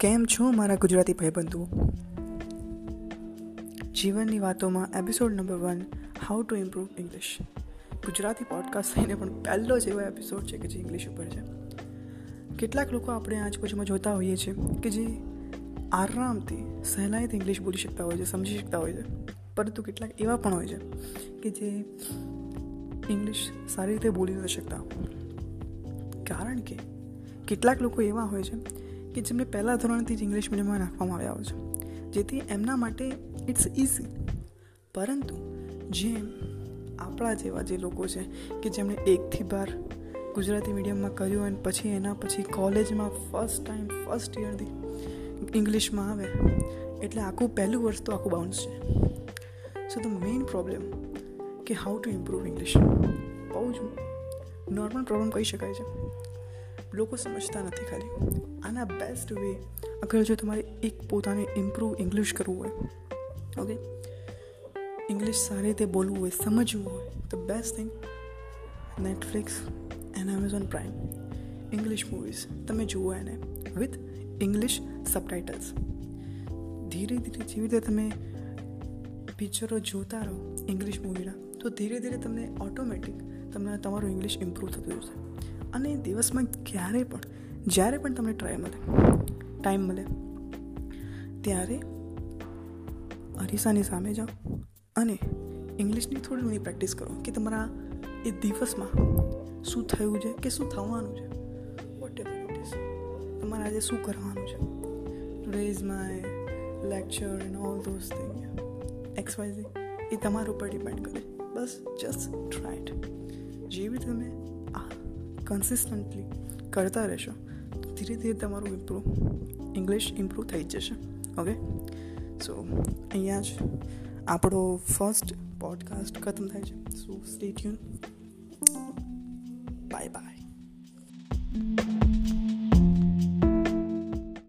કેમ છો મારા ગુજરાતી ભાઈબંધુઓ? જીવનની વાતોમાં episode number one how to improve English Gujarati podcast થઈને પણ પહેલો જ એવો એપિસોડ છે કે જે ઇંગ્લિશ ઉપર છે. કેટલાક લોકો આપણે આજુબાજુમાં જોતા હોઈએ છીએ કે જે આરામથી, સહેલાઈથી ઇંગ્લિશ બોલી શકતા હોય છે, સમજી શકતા હોય છે. પરંતુ કેટલાક એવા પણ હોય છે કે જે ઇંગ્લિશ સારી રીતે બોલી નથી શકતા. કારણ કે કેટલાક લોકો એવા હોય છે કે જેમને પહેલા ધોરણથી જ ઇંગ્લિશ મીડિયમમાં નાખવામાં આવ્યા છે. જેથી એમના માટે ઇટ્સ ઇઝી પરંતુ જેમ આપણા જેવા જે લોકો છે કે જેમણે એકથી બાર ગુજરાતી મીડિયમમાં કર્યું અને પછી એના પછી કોલેજમાં ફર્સ્ટ ટાઈમ ફર્સ્ટ યરથી ઇંગ્લિશમાં આવે, એટલે આખું પહેલું વર્ષ તો આખું બાઉન્સ છે. સો ધ મેઇન પ્રોબ્લેમ કે હાઉ ટુ ઇમ્પ્રૂવ ઇંગ્લિશ બહુ જ નોર્મલ પ્રોબ્લેમ કહી શકાય છે. લોકો સમજતા નથી ખાલી આના બેસ્ટ વે અગર જો તમારે એક પોતાને ઇમ્પ્રૂવ ઇંગ્લિશ કરવું હોય ઓકે ઇંગ્લિશ સારી રીતે બોલવું હોય સમજવું હોય તો best thing Netflix and Amazon Prime English movies તમે જુઓ એને વિથ ઇંગ્લિશ સબટાઇટલ્સ ધીરે ધીરે જેવી રીતે તમે પિક્ચરો જોતા રહો ઇંગ્લિશ મૂવીના તો ધીરે ધીરે તમને ઓટોમેટિક તમને તમારું ઇંગ્લિશ ઇમ્પ્રૂવ થતું જશે અને દિવસમાં ક્યારે પણ, જ્યારે પણ તમને ટ્રાય મળે, ટાઈમ મળે, ત્યારે અરીસાની સામે જાઓ અને ઇંગ્લિશની થોડી ઘણી પ્રેક્ટિસ કરો કે તમારા એ દિવસમાં શું થયું છે કે શું થવાનું છે. વોટ એવર ઇટ ઇઝ તમારે આજે શું કરવાનું છે? Raise my lecture and all those thing x એ તમારા ઉપર ડિપેન્ડ કરે. બસ જસ્ટ ટ્રાય જેવી તમે કન્સિસ્ટન્ટલી કરતા રહેશો ધીરે ધીરે તમારું ઇમ્પ્રૂવ ઇંગ્લિશ ઇમ્પ્રૂવ થઈ જશે. ઓકે સો અહીંયા જ આપણો ફર્સ્ટ પોડકાસ્ટ ખતમ થાય છે. So stay tune bye bye